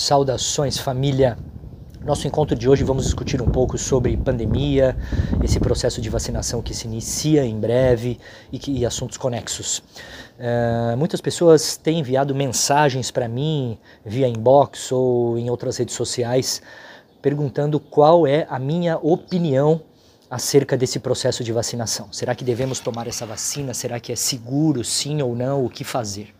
Saudações, família. Nosso encontro de hoje vamos discutir um pouco sobre pandemia, esse processo de vacinação que se inicia em breve e, que, e assuntos conexos. Uh, muitas pessoas têm enviado mensagens para mim via inbox ou em outras redes sociais perguntando qual é a minha opinião acerca desse processo de vacinação. Será que devemos tomar essa vacina? Será que é seguro, sim ou não? O que fazer?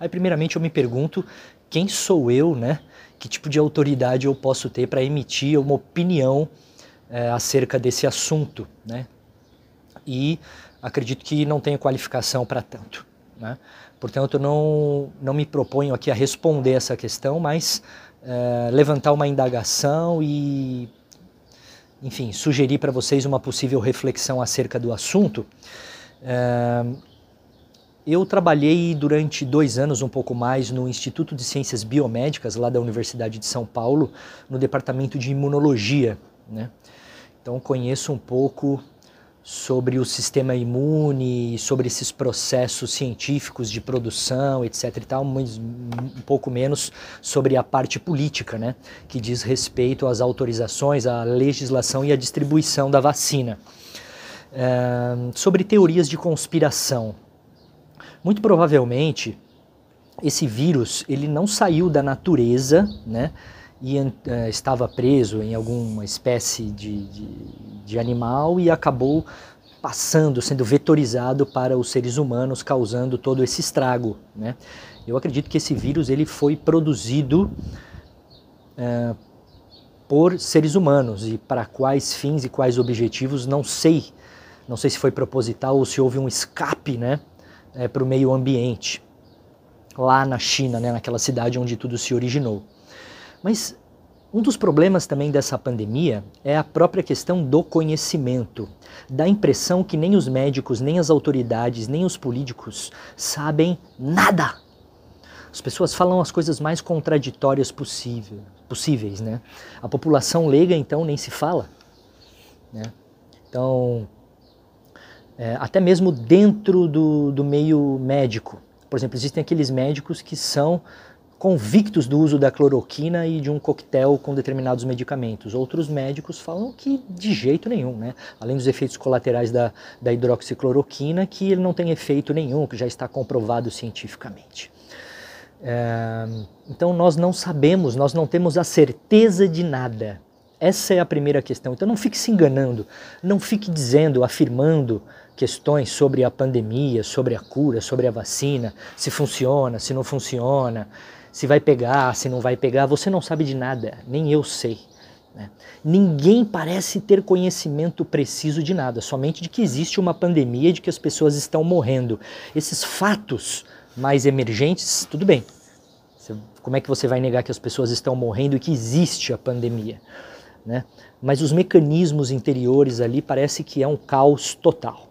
Aí, primeiramente, eu me pergunto quem sou eu, né? Que tipo de autoridade eu posso ter para emitir uma opinião é, acerca desse assunto, né? E acredito que não tenho qualificação para tanto, né? Portanto, não, não me proponho aqui a responder essa questão, mas é, levantar uma indagação e, enfim, sugerir para vocês uma possível reflexão acerca do assunto. É, eu trabalhei durante dois anos, um pouco mais, no Instituto de Ciências Biomédicas, lá da Universidade de São Paulo, no departamento de imunologia. Né? Então, conheço um pouco sobre o sistema imune, sobre esses processos científicos de produção, etc. e tal, mas um pouco menos sobre a parte política, né? que diz respeito às autorizações, à legislação e à distribuição da vacina. É, sobre teorias de conspiração. Muito provavelmente, esse vírus ele não saiu da natureza, né? E uh, estava preso em alguma espécie de, de, de animal e acabou passando, sendo vetorizado para os seres humanos, causando todo esse estrago. Né? Eu acredito que esse vírus ele foi produzido uh, por seres humanos e para quais fins e quais objetivos não sei. Não sei se foi proposital ou se houve um escape, né? É, para o meio ambiente, lá na China, né, naquela cidade onde tudo se originou. Mas um dos problemas também dessa pandemia é a própria questão do conhecimento. Dá a impressão que nem os médicos, nem as autoridades, nem os políticos sabem nada. As pessoas falam as coisas mais contraditórias possível, possíveis, né? A população leiga, então, nem se fala. Né? Então, é, até mesmo dentro do, do meio médico. Por exemplo, existem aqueles médicos que são convictos do uso da cloroquina e de um coquetel com determinados medicamentos. Outros médicos falam que de jeito nenhum, né? Além dos efeitos colaterais da, da hidroxicloroquina, que ele não tem efeito nenhum, que já está comprovado cientificamente. É, então nós não sabemos, nós não temos a certeza de nada. Essa é a primeira questão. Então não fique se enganando, não fique dizendo, afirmando questões sobre a pandemia, sobre a cura, sobre a vacina, se funciona, se não funciona, se vai pegar, se não vai pegar. Você não sabe de nada, nem eu sei. Né? Ninguém parece ter conhecimento preciso de nada, somente de que existe uma pandemia, de que as pessoas estão morrendo. Esses fatos mais emergentes, tudo bem. Como é que você vai negar que as pessoas estão morrendo e que existe a pandemia? Né? Mas os mecanismos interiores ali parece que é um caos total?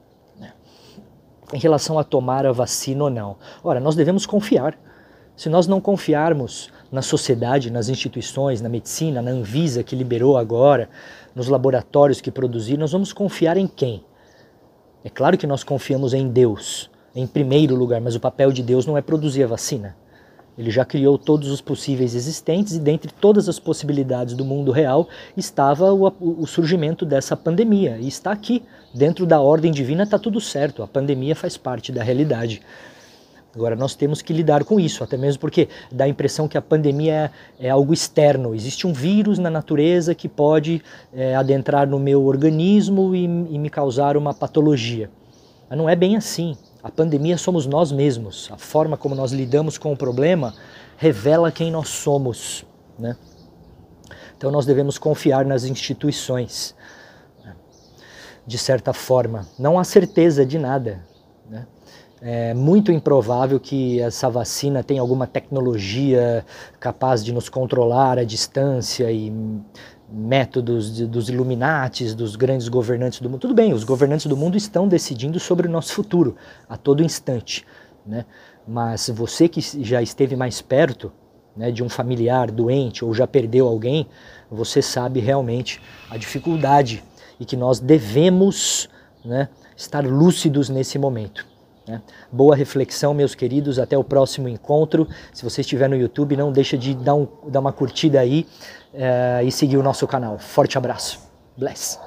Em relação a tomar a vacina ou não. Ora, nós devemos confiar. Se nós não confiarmos na sociedade, nas instituições, na medicina, na Anvisa que liberou agora, nos laboratórios que produziram, nós vamos confiar em quem? É claro que nós confiamos em Deus, em primeiro lugar, mas o papel de Deus não é produzir a vacina. Ele já criou todos os possíveis existentes e dentre todas as possibilidades do mundo real estava o, o surgimento dessa pandemia. E está aqui, dentro da ordem divina está tudo certo, a pandemia faz parte da realidade. Agora nós temos que lidar com isso, até mesmo porque dá a impressão que a pandemia é, é algo externo. Existe um vírus na natureza que pode é, adentrar no meu organismo e, e me causar uma patologia. Mas não é bem assim. A pandemia somos nós mesmos. A forma como nós lidamos com o problema revela quem nós somos. Né? Então nós devemos confiar nas instituições, né? de certa forma. Não há certeza de nada. É muito improvável que essa vacina tenha alguma tecnologia capaz de nos controlar à distância e métodos de, dos Illuminates, dos grandes governantes do mundo. Tudo bem, os governantes do mundo estão decidindo sobre o nosso futuro a todo instante, né? Mas você que já esteve mais perto né, de um familiar doente ou já perdeu alguém, você sabe realmente a dificuldade e que nós devemos né, estar lúcidos nesse momento. Né? Boa reflexão, meus queridos. Até o próximo encontro. Se você estiver no YouTube, não deixa de dar, um, dar uma curtida aí uh, e seguir o nosso canal. Forte abraço. Bless.